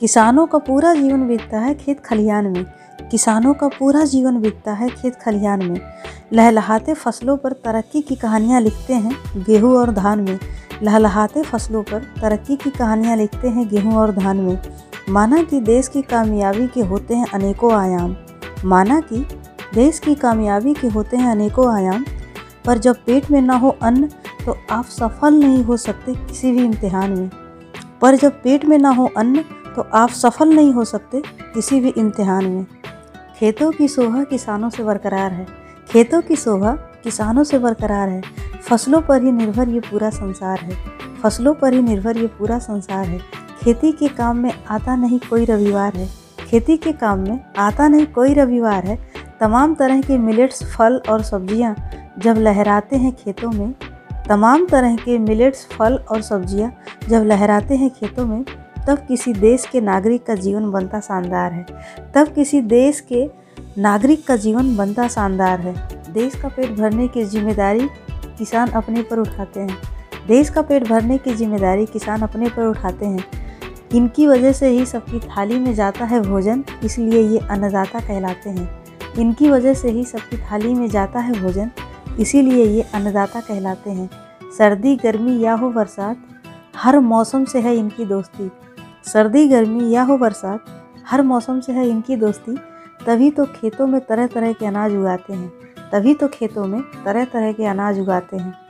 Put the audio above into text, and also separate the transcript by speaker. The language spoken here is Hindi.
Speaker 1: किसानों का पूरा जीवन बीतता है खेत खलिहान में। किसानों का पूरा जीवन बीतता है खेत खलिहान में। लहलहाते फ़सलों पर तरक्की की कहानियाँ लिखते हैं गेहूँ और धान में। लहलहाते फ़सलों पर तरक्की की कहानियाँ लिखते हैं गेहूँ और धान में। माना कि देश की कामयाबी के होते हैं अनेकों आयाम। माना कि देश की कामयाबी के होते हैं अनेकों आयाम। पर जब पेट में ना हो अन्न तो आप सफल नहीं हो सकते किसी भी इम्तिहान में। पर जब पेट में ना हो अन्न तो आप सफल नहीं हो सकते किसी भी इम्तिहान में। खेतों की शोभा किसानों से बरकरार है। खेतों की शोभा किसानों से बरकरार है। फ़सलों पर ही निर्भर ये पूरा संसार है। फ़सलों पर ही निर्भर ये पूरा संसार है। खेती के काम में आता नहीं कोई रविवार है। खेती के काम में आता नहीं कोई रविवार है। तमाम तरह के मिलेट्स, फल और सब्ज़ियाँ जब लहराते हैं खेतों में, तमाम तरह के मिलेट्स, फल और सब्ज़ियाँ जब लहराते हैं खेतों में तब किसी देश के नागरिक का जीवन बनता शानदार है। तब किसी देश के नागरिक का जीवन बनता शानदार है। देश का पेट भरने की ज़िम्मेदारी किसान अपने पर उठाते हैं। देश का पेट भरने की ज़िम्मेदारी किसान अपने पर उठाते हैं। इनकी वजह से ही सबकी थाली में जाता है भोजन, इसलिए ये अन्नदाता कहलाते हैं। इनकी वजह से ही सबकी थाली में जाता है भोजन, इसीलिए ये अन्नदाता कहलाते हैं। सर्दी, गर्मी या हो बरसात, हर मौसम से है इनकी दोस्ती। सर्दी, गर्मी या हो बरसात, हर मौसम से है इनकी दोस्ती। तभी तो खेतों में तरह तरह के अनाज उगाते हैं। तभी तो खेतों में तरह तरह के अनाज उगाते हैं।